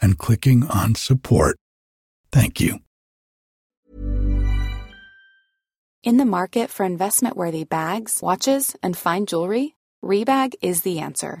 and clicking on support. Thank you. In the market for investment worthy bags, watches, and fine jewelry, Rebag is the answer.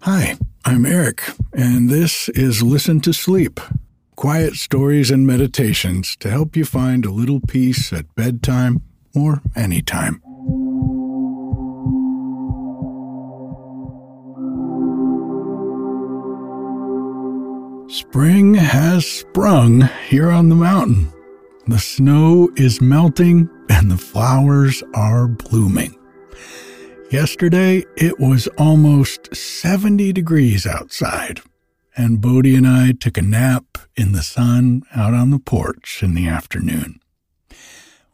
Hi, I'm Eric, and this is Listen to Sleep quiet stories and meditations to help you find a little peace at bedtime or anytime. Spring has sprung here on the mountain. The snow is melting and the flowers are blooming. Yesterday, it was almost 70 degrees outside, and Bodie and I took a nap in the sun out on the porch in the afternoon.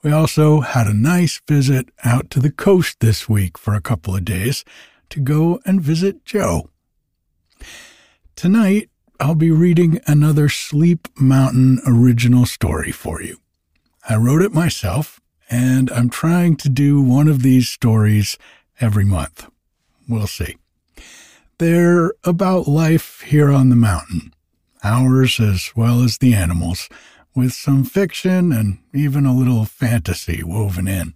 We also had a nice visit out to the coast this week for a couple of days to go and visit Joe. Tonight, I'll be reading another Sleep Mountain original story for you. I wrote it myself, and I'm trying to do one of these stories every month. We'll see. They're about life here on the mountain, ours as well as the animals, with some fiction and even a little fantasy woven in.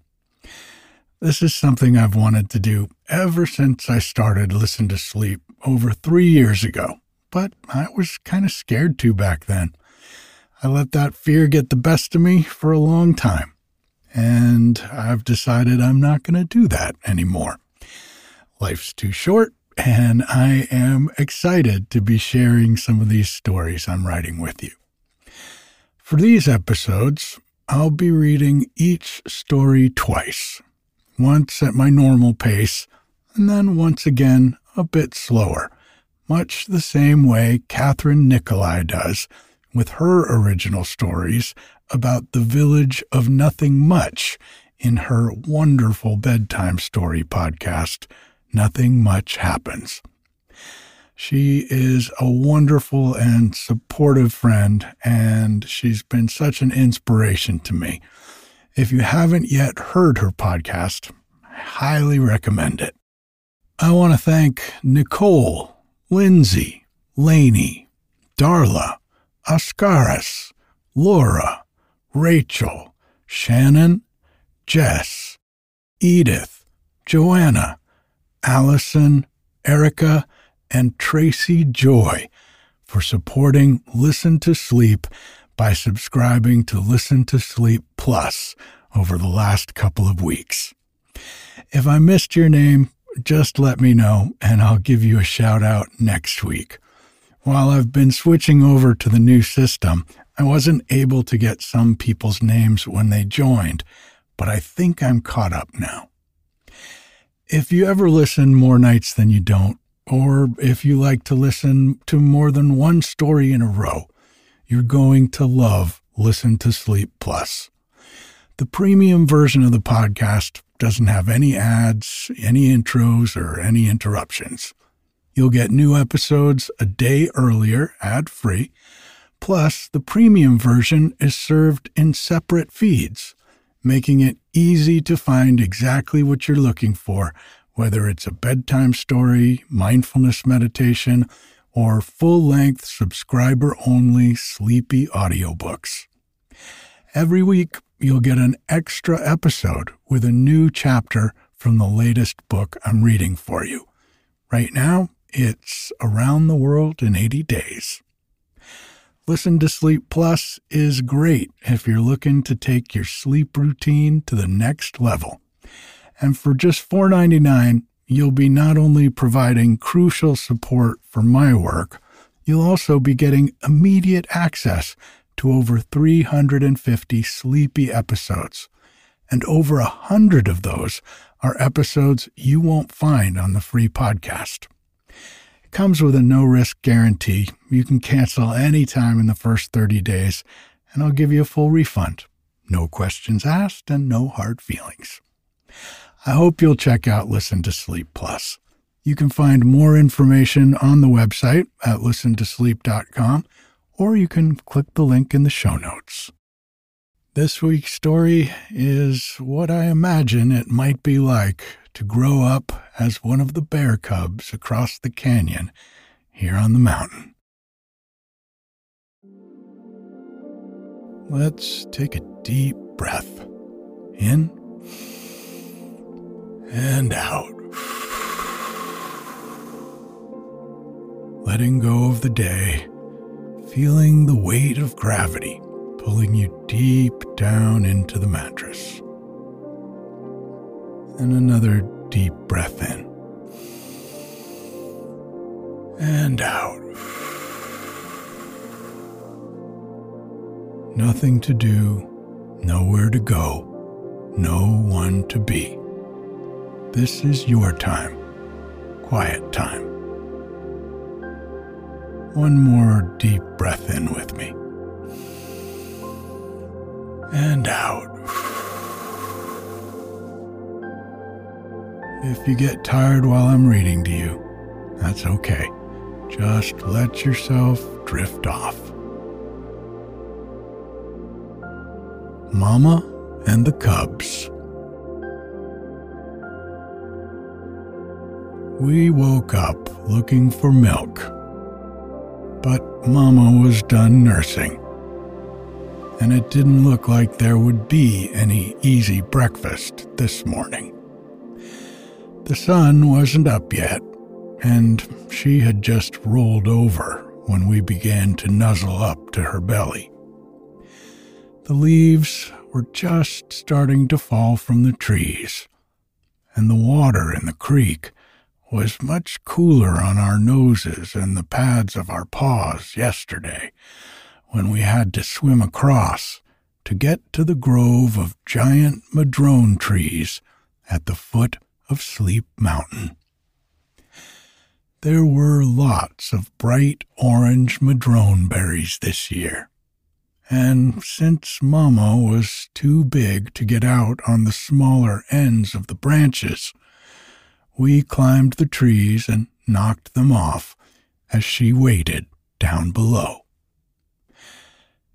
This is something I've wanted to do ever since I started Listen to Sleep over three years ago but I was kind of scared to back then. I let that fear get the best of me for a long time, and I've decided I'm not going to do that anymore. Life's too short, and I am excited to be sharing some of these stories I'm writing with you. For these episodes, I'll be reading each story twice, once at my normal pace, and then once again a bit slower much the same way Kathryn Nicolai does with her original stories about the village of nothing much in her wonderful bedtime story podcast, Nothing Much Happens. She is a wonderful and supportive friend, and she's been such an inspiration to me. If you haven't yet heard her podcast, I highly recommend it. I want to thank Nicole Lindsay, Laney, Darla, Oscaris, Laura, Rachel, Shannon, Jess, Edith, Joanna, Allison, Erica, and Tracy Joy for supporting Listen to Sleep by subscribing to Listen to Sleep Plus over the last couple of weeks. If I missed your name, just let me know and I'll give you a shout out next week. While I've been switching over to the new system, I wasn't able to get some people's names when they joined, but I think I'm caught up now. If you ever listen more nights than you don't, or if you like to listen to more than one story in a row, you're going to love Listen to Sleep Plus. The premium version of the podcast doesn't have any ads, any intros, or any interruptions. You'll get new episodes a day earlier, ad free. Plus, the premium version is served in separate feeds, making it easy to find exactly what you're looking for, whether it's a bedtime story, mindfulness meditation, or full length subscriber only sleepy audiobooks. Every week, you'll get an extra episode with a new chapter from the latest book I'm reading for you. Right now, it's Around the World in 80 Days. Listen to Sleep Plus is great if you're looking to take your sleep routine to the next level. And for just $4.99, you'll be not only providing crucial support for my work, you'll also be getting immediate access to over 350 sleepy episodes. And over a hundred of those are episodes you won't find on the free podcast. Comes with a no risk guarantee. You can cancel any time in the first 30 days, and I'll give you a full refund. No questions asked and no hard feelings. I hope you'll check out Listen to Sleep Plus. You can find more information on the website at listentosleep.com, or you can click the link in the show notes. This week's story is what I imagine it might be like to grow up as one of the bear cubs across the canyon here on the mountain. Let's take a deep breath in and out. Letting go of the day, feeling the weight of gravity pulling you deep down into the mattress. And another deep breath in and out. Nothing to do, nowhere to go, no one to be. This is your time, quiet time. One more deep breath in with me. And out. If you get tired while I'm reading to you, that's okay. Just let yourself drift off. Mama and the Cubs. We woke up looking for milk, but Mama was done nursing, and it didn't look like there would be any easy breakfast this morning. The sun wasn't up yet, and she had just rolled over when we began to nuzzle up to her belly. The leaves were just starting to fall from the trees, and the water in the creek was much cooler on our noses and the pads of our paws yesterday when we had to swim across to get to the grove of giant madrone trees at the foot of Sleep Mountain. There were lots of bright orange madrone berries this year, and since Mama was too big to get out on the smaller ends of the branches, we climbed the trees and knocked them off as she waited down below.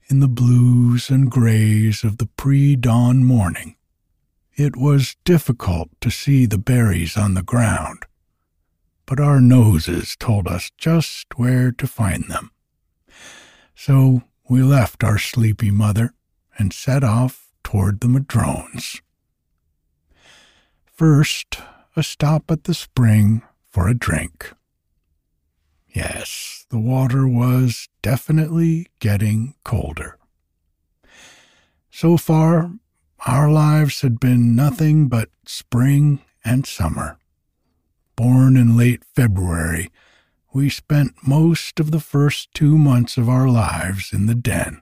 In the blues and grays of the pre dawn morning, it was difficult to see the berries on the ground, but our noses told us just where to find them. So we left our sleepy mother and set off toward the madrones. First, a stop at the spring for a drink. Yes, the water was definitely getting colder. So far, our lives had been nothing but spring and summer. Born in late February, we spent most of the first two months of our lives in the den.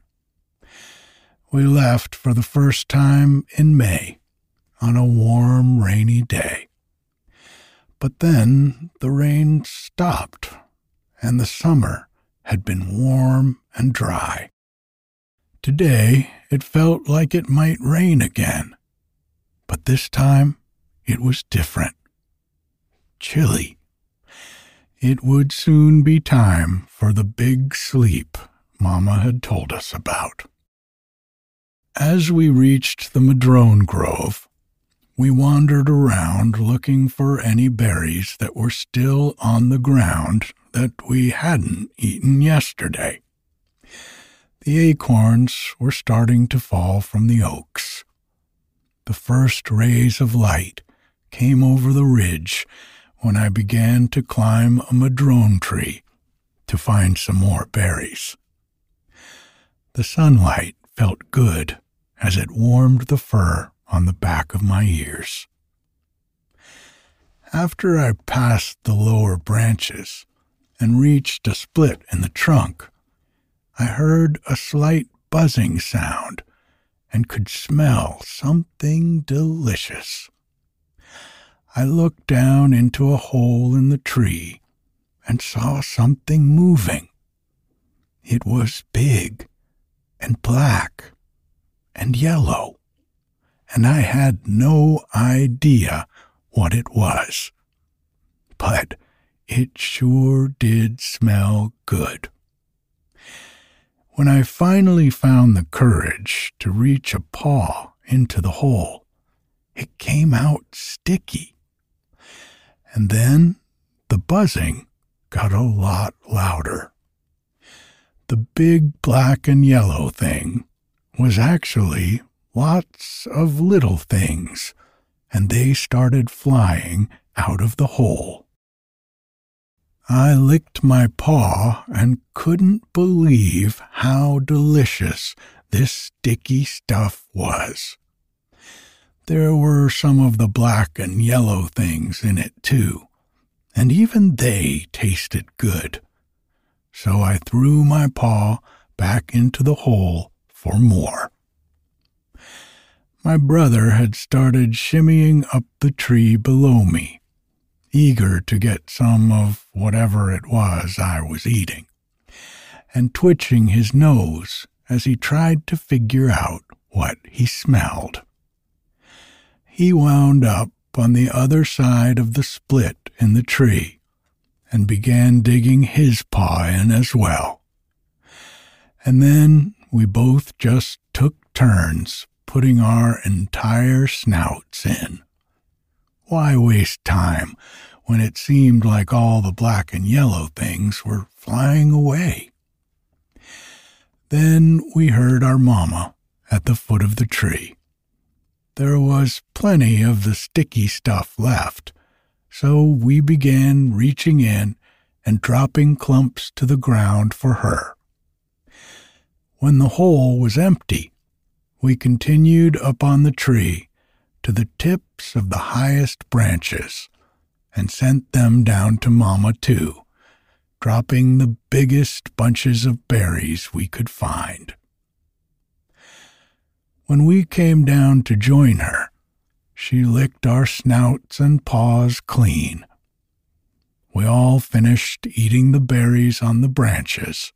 We left for the first time in May on a warm, rainy day. But then the rain stopped, and the summer had been warm and dry. Today it felt like it might rain again, but this time it was different. Chilly. It would soon be time for the big sleep Mama had told us about. As we reached the madrone grove, we wandered around looking for any berries that were still on the ground that we hadn't eaten yesterday. The acorns were starting to fall from the oaks. The first rays of light came over the ridge when I began to climb a madrone tree to find some more berries. The sunlight felt good as it warmed the fur on the back of my ears. After I passed the lower branches and reached a split in the trunk, I heard a slight buzzing sound and could smell something delicious. I looked down into a hole in the tree and saw something moving. It was big and black and yellow and I had no idea what it was. But it sure did smell good. When I finally found the courage to reach a paw into the hole, it came out sticky. And then the buzzing got a lot louder. The big black and yellow thing was actually lots of little things, and they started flying out of the hole. I licked my paw and couldn't believe how delicious this sticky stuff was. There were some of the black and yellow things in it, too, and even they tasted good. So I threw my paw back into the hole for more. My brother had started shimmying up the tree below me, eager to get some of whatever it was I was eating, and twitching his nose as he tried to figure out what he smelled. He wound up on the other side of the split in the tree and began digging his paw in as well. And then we both just took turns putting our entire snouts in. Why waste time when it seemed like all the black and yellow things were flying away? Then we heard our mamma at the foot of the tree. There was plenty of the sticky stuff left, so we began reaching in and dropping clumps to the ground for her. When the hole was empty, we continued up on the tree to the tips of the highest branches and sent them down to Mamma, too, dropping the biggest bunches of berries we could find. When we came down to join her, she licked our snouts and paws clean. We all finished eating the berries on the branches,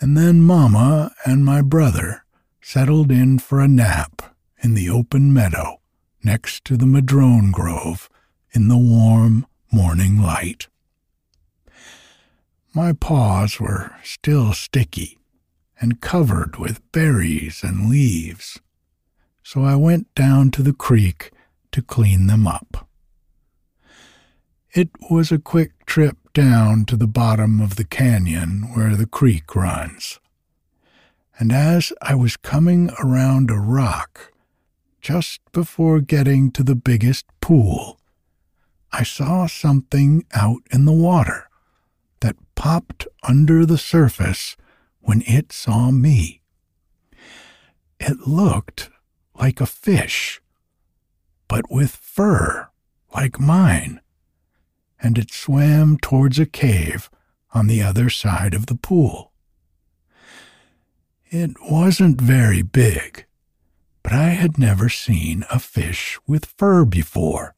and then Mamma and my brother settled in for a nap in the open meadow next to the madrone grove in the warm morning light. My paws were still sticky and covered with berries and leaves, so I went down to the creek to clean them up. It was a quick trip down to the bottom of the canyon where the creek runs and as I was coming around a rock, just before getting to the biggest pool, I saw something out in the water that popped under the surface when it saw me. It looked like a fish, but with fur like mine, and it swam towards a cave on the other side of the pool. It wasn't very big, but I had never seen a fish with fur before.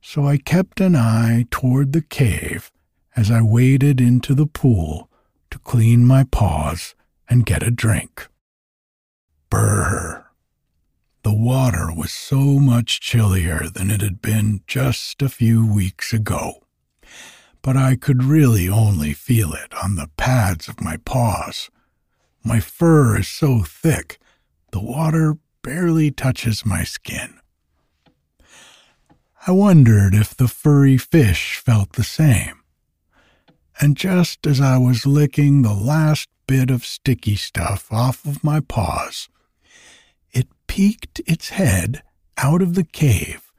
So I kept an eye toward the cave as I waded into the pool to clean my paws and get a drink. Brr! The water was so much chillier than it had been just a few weeks ago, but I could really only feel it on the pads of my paws. My fur is so thick, the water barely touches my skin. I wondered if the furry fish felt the same. And just as I was licking the last bit of sticky stuff off of my paws, it peeked its head out of the cave,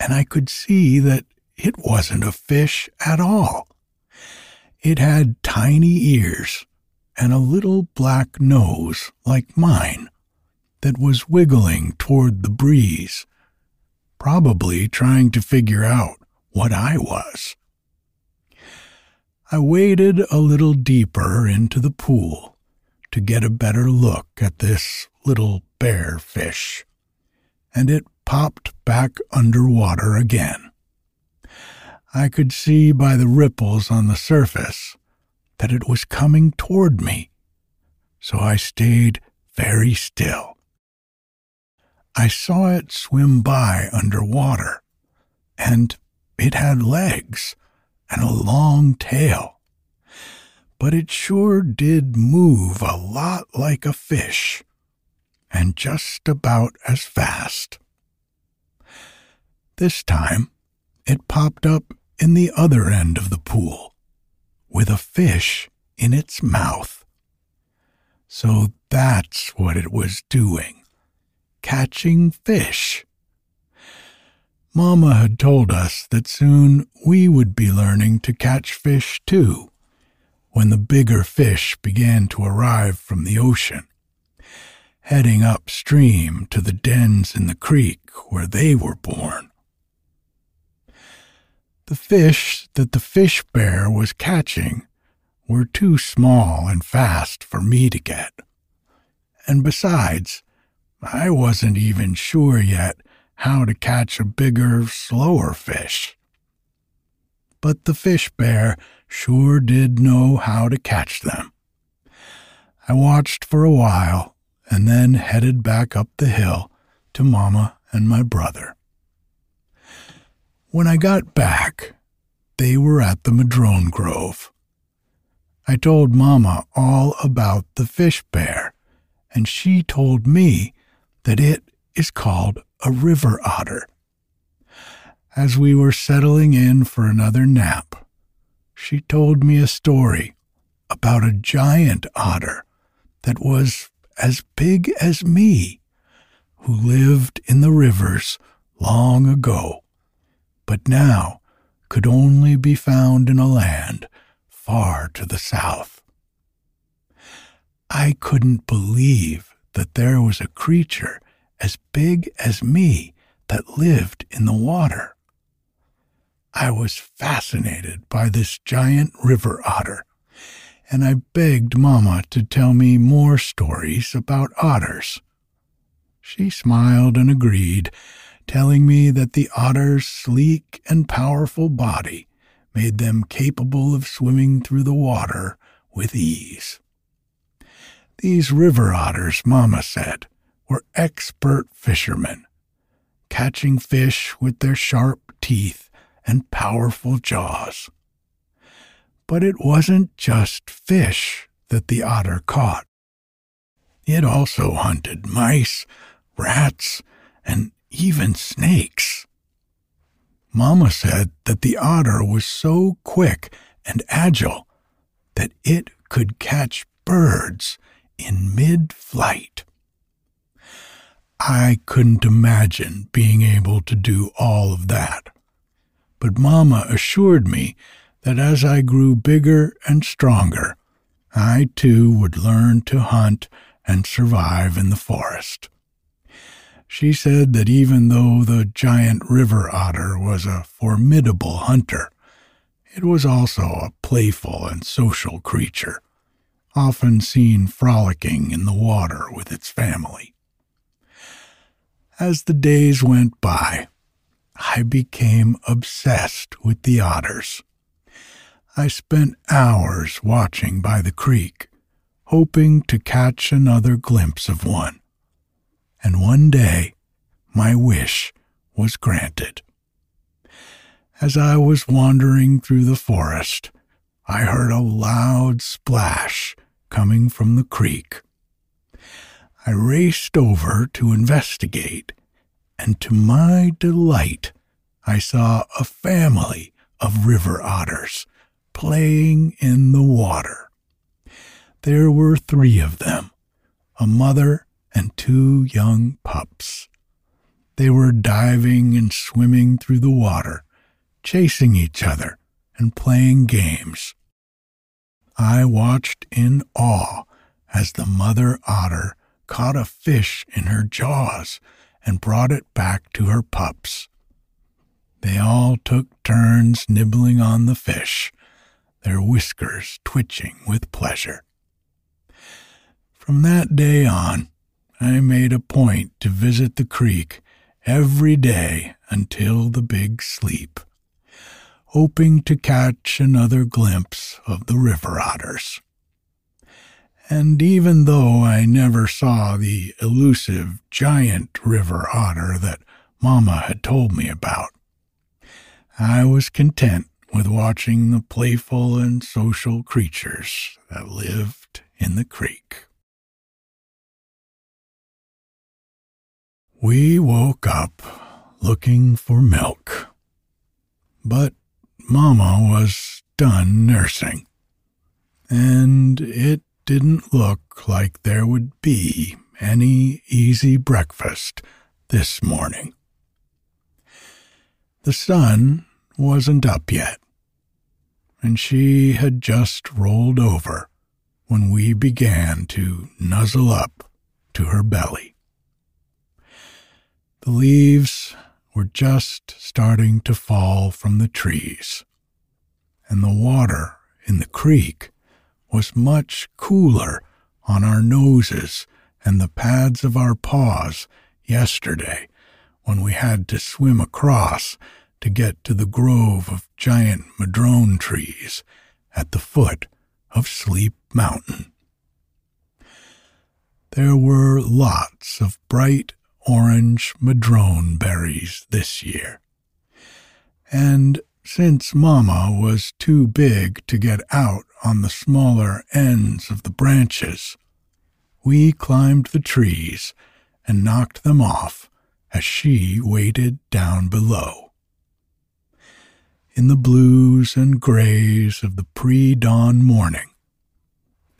and I could see that it wasn't a fish at all. It had tiny ears and a little black nose like mine that was wiggling toward the breeze, probably trying to figure out what I was. I waded a little deeper into the pool to get a better look at this little bear fish, and it popped back under water again. I could see by the ripples on the surface that it was coming toward me, so I stayed very still. I saw it swim by under water, and it had legs and a long tail. But it sure did move a lot like a fish, and just about as fast. This time, it popped up in the other end of the pool, with a fish in its mouth. So that's what it was doing catching fish. Mamma had told us that soon we would be learning to catch fish too, when the bigger fish began to arrive from the ocean, heading upstream to the dens in the creek where they were born. The fish that the fish bear was catching were too small and fast for me to get. And besides, I wasn't even sure yet how to catch a bigger, slower fish. But the fish bear sure did know how to catch them. I watched for a while and then headed back up the hill to Mama and my brother. When I got back, they were at the madrone grove. I told Mama all about the fish bear, and she told me that it is called a river otter. As we were settling in for another nap, she told me a story about a giant otter that was as big as me, who lived in the rivers long ago, but now could only be found in a land far to the south. I couldn't believe that there was a creature as big as me that lived in the water. I was fascinated by this giant river otter, and I begged Mamma to tell me more stories about otters. She smiled and agreed, telling me that the otter's sleek and powerful body made them capable of swimming through the water with ease. These river otters, Mama said, were expert fishermen, catching fish with their sharp teeth and powerful jaws. But it wasn't just fish that the otter caught. It also hunted mice, rats, and even snakes. Mama said that the otter was so quick and agile that it could catch birds in mid flight. I couldn't imagine being able to do all of that. But Mama assured me that as I grew bigger and stronger, I too would learn to hunt and survive in the forest. She said that even though the giant river otter was a formidable hunter, it was also a playful and social creature, often seen frolicking in the water with its family. As the days went by, I became obsessed with the otters. I spent hours watching by the creek, hoping to catch another glimpse of one. And one day, my wish was granted. As I was wandering through the forest, I heard a loud splash coming from the creek. I raced over to investigate, and to my delight, I saw a family of river otters playing in the water. There were three of them a mother and two young pups. They were diving and swimming through the water, chasing each other and playing games. I watched in awe as the mother otter caught a fish in her jaws and brought it back to her pups. They all took turns nibbling on the fish, their whiskers twitching with pleasure. From that day on, I made a point to visit the creek every day until the big sleep, hoping to catch another glimpse of the river otters. And even though I never saw the elusive giant river otter that Mama had told me about, I was content with watching the playful and social creatures that lived in the creek. We woke up looking for milk, but Mamma was done nursing, and it didn't look like there would be any easy breakfast this morning. The sun wasn't up yet, and she had just rolled over when we began to nuzzle up to her belly. The leaves were just starting to fall from the trees, and the water in the creek was much cooler on our noses and the pads of our paws yesterday when we had to swim across to get to the grove of giant madrone trees at the foot of Sleep Mountain. There were lots of bright orange madrone berries this year. And since Mamma was too big to get out on the smaller ends of the branches, we climbed the trees and knocked them off as she waited down below. In the blues and grays of the pre dawn morning,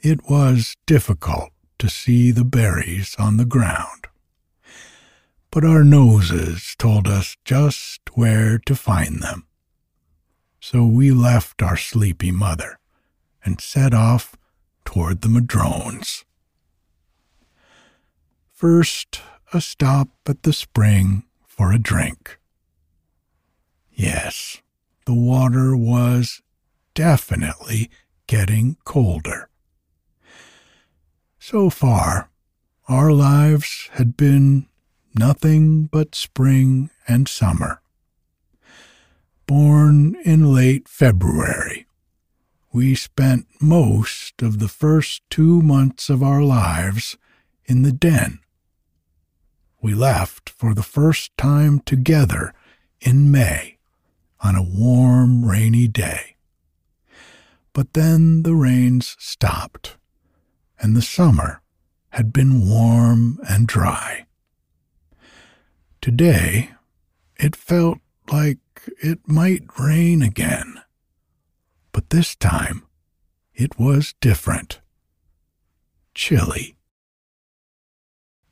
it was difficult to see the berries on the ground but our noses told us just where to find them. So we left our sleepy mother and set off toward the madrones. First, a stop at the spring for a drink. Yes, the water was definitely getting colder. So far, our lives had been nothing but spring and summer. Born in late February, we spent most of the first two months of our lives in the den. We left for the first time together in May on a warm, rainy day. But then the rains stopped, and the summer had been warm and dry. Today, it felt like it might rain again. But this time, it was different. Chilly.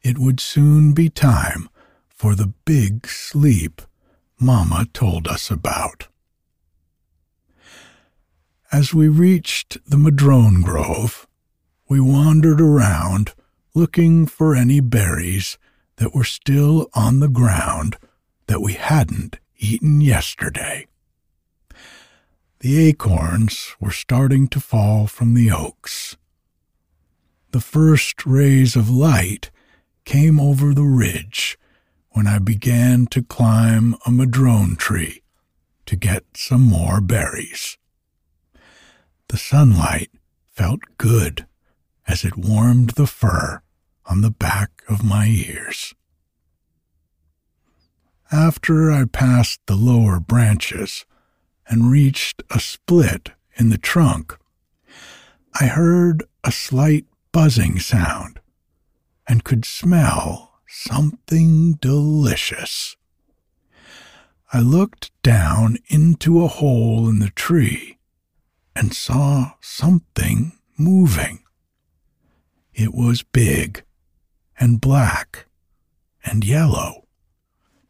It would soon be time for the big sleep Mama told us about. As we reached the madrone grove, we wandered around looking for any berries that were still on the ground that we hadn't eaten yesterday. The acorns were starting to fall from the oaks. The first rays of light came over the ridge when I began to climb a madrone tree to get some more berries. The sunlight felt good as it warmed the fur on the back of my ears. After I passed the lower branches and reached a split in the trunk, I heard a slight buzzing sound and could smell something delicious. I looked down into a hole in the tree and saw something moving. It was big and black and yellow,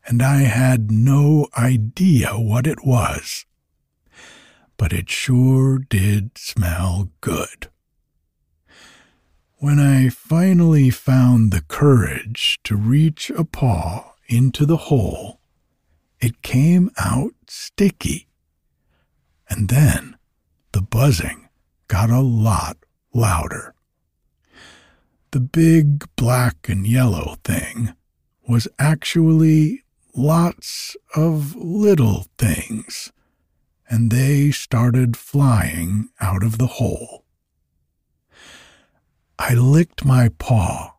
and I had no idea what it was. But it sure did smell good. When I finally found the courage to reach a paw into the hole, it came out sticky. And then the buzzing got a lot louder. The big black and yellow thing was actually lots of little things, and they started flying out of the hole. I licked my paw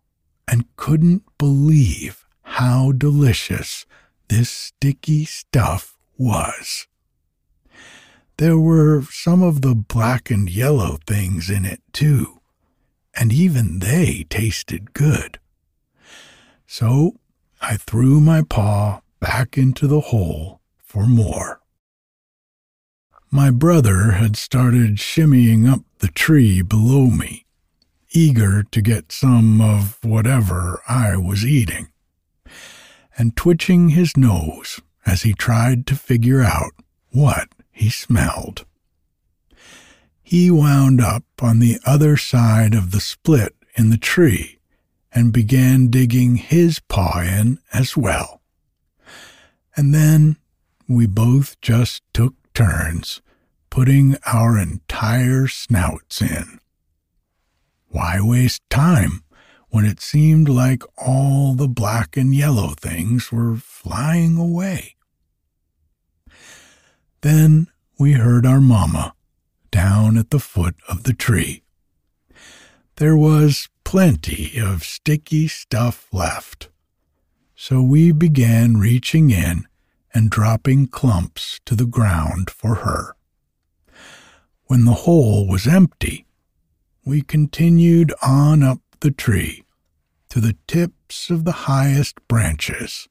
and couldn't believe how delicious this sticky stuff was. There were some of the black and yellow things in it, too and even they tasted good. So I threw my paw back into the hole for more. My brother had started shimmying up the tree below me, eager to get some of whatever I was eating, and twitching his nose as he tried to figure out what he smelled he wound up on the other side of the split in the tree and began digging his paw in as well. And then we both just took turns putting our entire snouts in. Why waste time when it seemed like all the black and yellow things were flying away? Then we heard our mamma down at the foot of the tree. There was plenty of sticky stuff left, so we began reaching in and dropping clumps to the ground for her. When the hole was empty, we continued on up the tree to the tips of the highest branches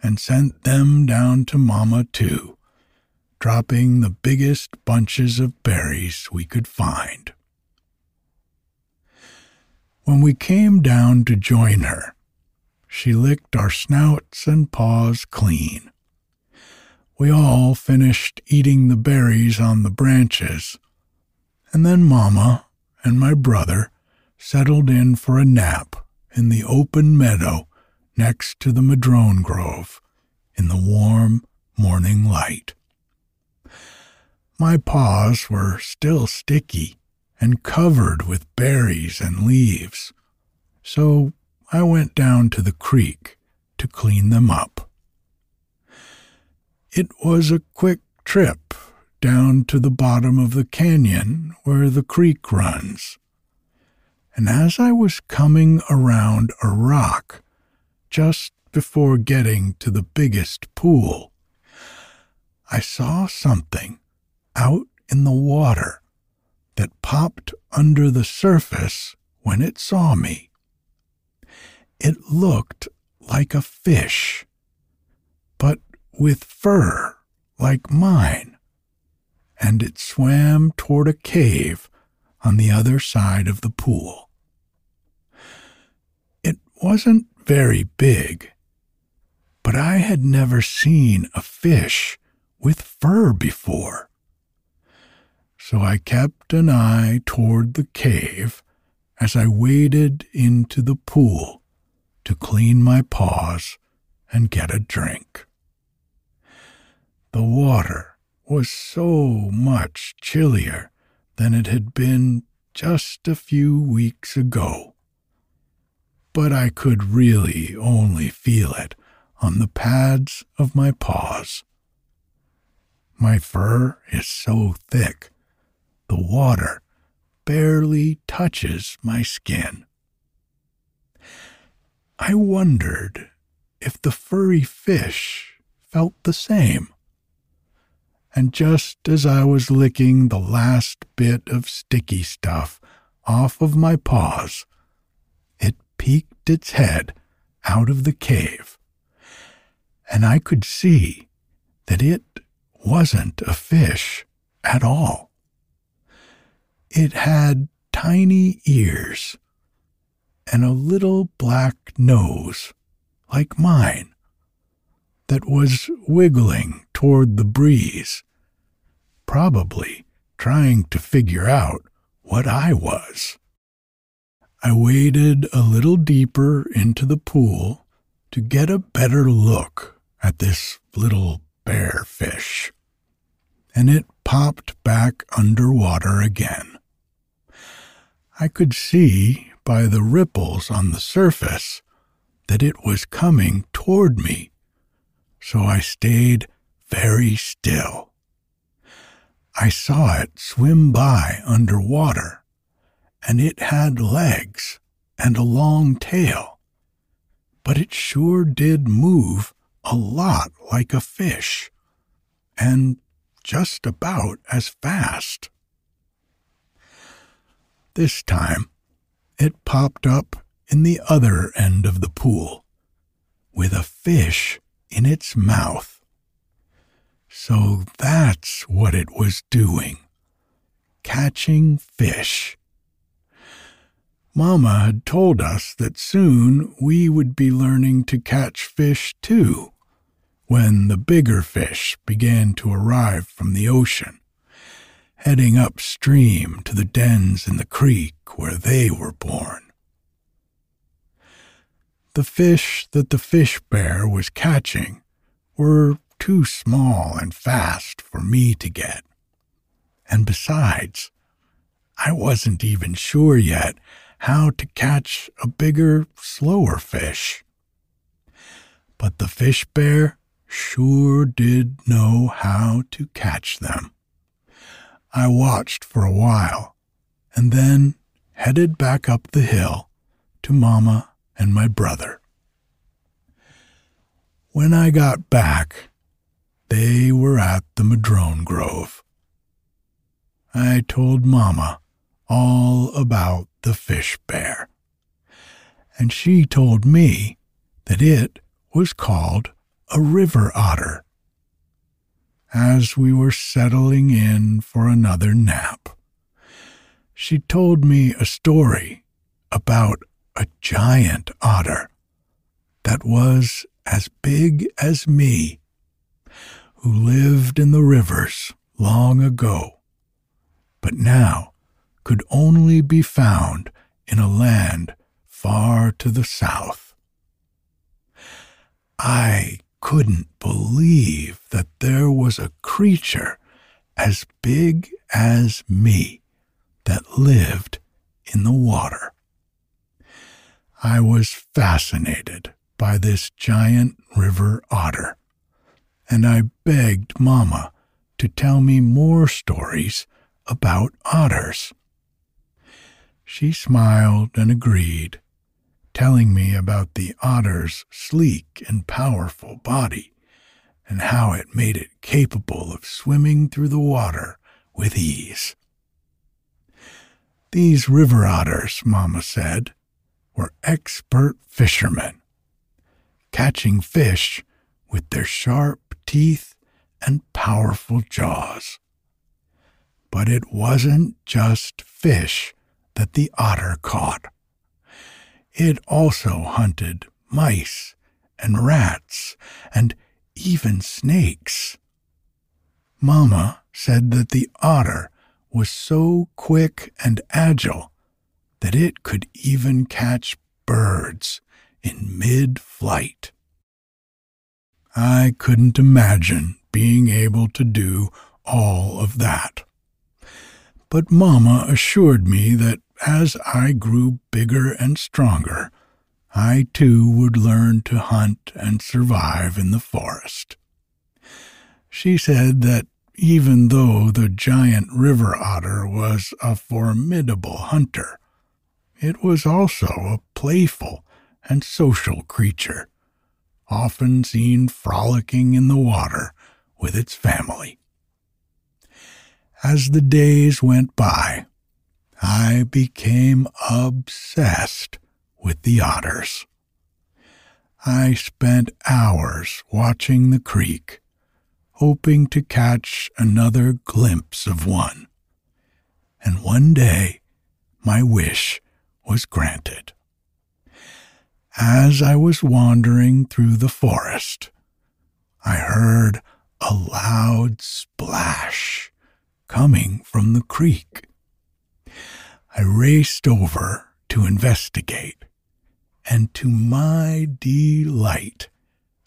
and sent them down to Mamma, too, dropping the biggest bunches of berries we could find. When we came down to join her, she licked our snouts and paws clean. We all finished eating the berries on the branches, and then Mamma and my brother settled in for a nap in the open meadow next to the madrone grove in the warm morning light. My paws were still sticky and covered with berries and leaves, so I went down to the creek to clean them up. It was a quick trip down to the bottom of the canyon where the creek runs. And as I was coming around a rock just before getting to the biggest pool, I saw something out in the water that popped under the surface when it saw me. It looked like a fish, but with fur like mine, and it swam toward a cave on the other side of the pool. It wasn't very big, but I had never seen a fish with fur before so I kept an eye toward the cave as I waded into the pool to clean my paws and get a drink. The water was so much chillier than it had been just a few weeks ago. But I could really only feel it on the pads of my paws. My fur is so thick, the water barely touches my skin. I wondered if the furry fish felt the same. And just as I was licking the last bit of sticky stuff off of my paws, it peeked its head out of the cave, and I could see that it wasn't a fish at all. It had tiny ears and a little black nose like mine that was wiggling toward the breeze, probably trying to figure out what I was. I waded a little deeper into the pool to get a better look at this little bear fish, and it popped back underwater again. I could see by the ripples on the surface that it was coming toward me, so I stayed very still. I saw it swim by underwater, and it had legs and a long tail, but it sure did move a lot like a fish, and just about as fast. This time, it popped up in the other end of the pool, with a fish in its mouth. So that's what it was doing catching fish. Mamma had told us that soon we would be learning to catch fish too, when the bigger fish began to arrive from the ocean, heading upstream to the dens in the creek where they were born. The fish that the fish bear was catching were too small and fast for me to get. And besides, I wasn't even sure yet how to catch a bigger, slower fish. But the fish bear sure did know how to catch them. I watched for a while and then headed back up the hill to Mama and my brother. When I got back, they were at the Madrone Grove. I told Mama all about the fish bear, and she told me that it was called a river otter. As we were settling in for another nap, she told me a story about a giant otter that was as big as me, who lived in the rivers long ago, but now could only be found in a land far to the south. I couldn't believe that there was a creature as big as me that lived in the water. I was fascinated by this giant river otter, and I begged Mamma to tell me more stories about otters. She smiled and agreed, telling me about the otter's sleek and powerful body and how it made it capable of swimming through the water with ease. These river otters, Mamma said, were expert fishermen, catching fish with their sharp teeth and powerful jaws. But it wasn't just fish that the otter caught. It also hunted mice and rats and even snakes. Mamma said that the otter was so quick and agile that it could even catch birds in mid flight. I couldn't imagine being able to do all of that. But Mamma assured me that as I grew bigger and stronger, I too would learn to hunt and survive in the forest. She said that even though the giant river otter was a formidable hunter, it was also a playful and social creature, often seen frolicking in the water with its family. As the days went by, I became obsessed with the otters. I spent hours watching the creek, hoping to catch another glimpse of one. And one day, my wish was granted. As I was wandering through the forest, I heard a loud splash coming from the creek. I raced over to investigate, and to my delight,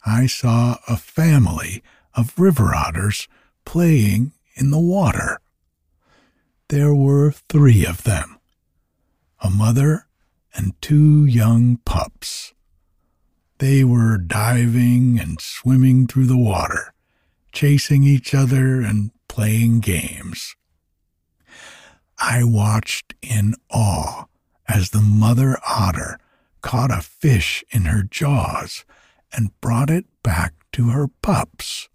I saw a family of river otters playing in the water. There were three of them a mother and two young pups. They were diving and swimming through the water, chasing each other and playing games. I watched in awe as the mother otter caught a fish in her jaws and brought it back to her pups.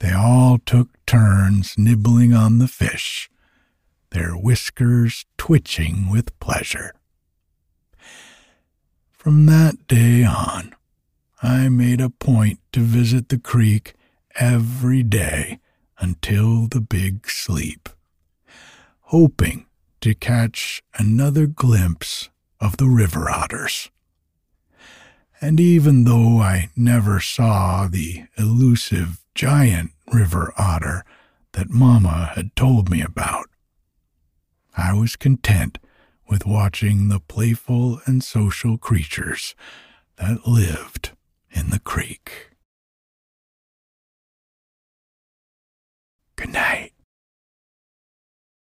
They all took turns nibbling on the fish, their whiskers twitching with pleasure. From that day on, I made a point to visit the creek every day until the big sleep, hoping to catch another glimpse of the river otters. And even though I never saw the elusive giant river otter that Mama had told me about, I was content with watching the playful and social creatures that lived in the creek. Good night.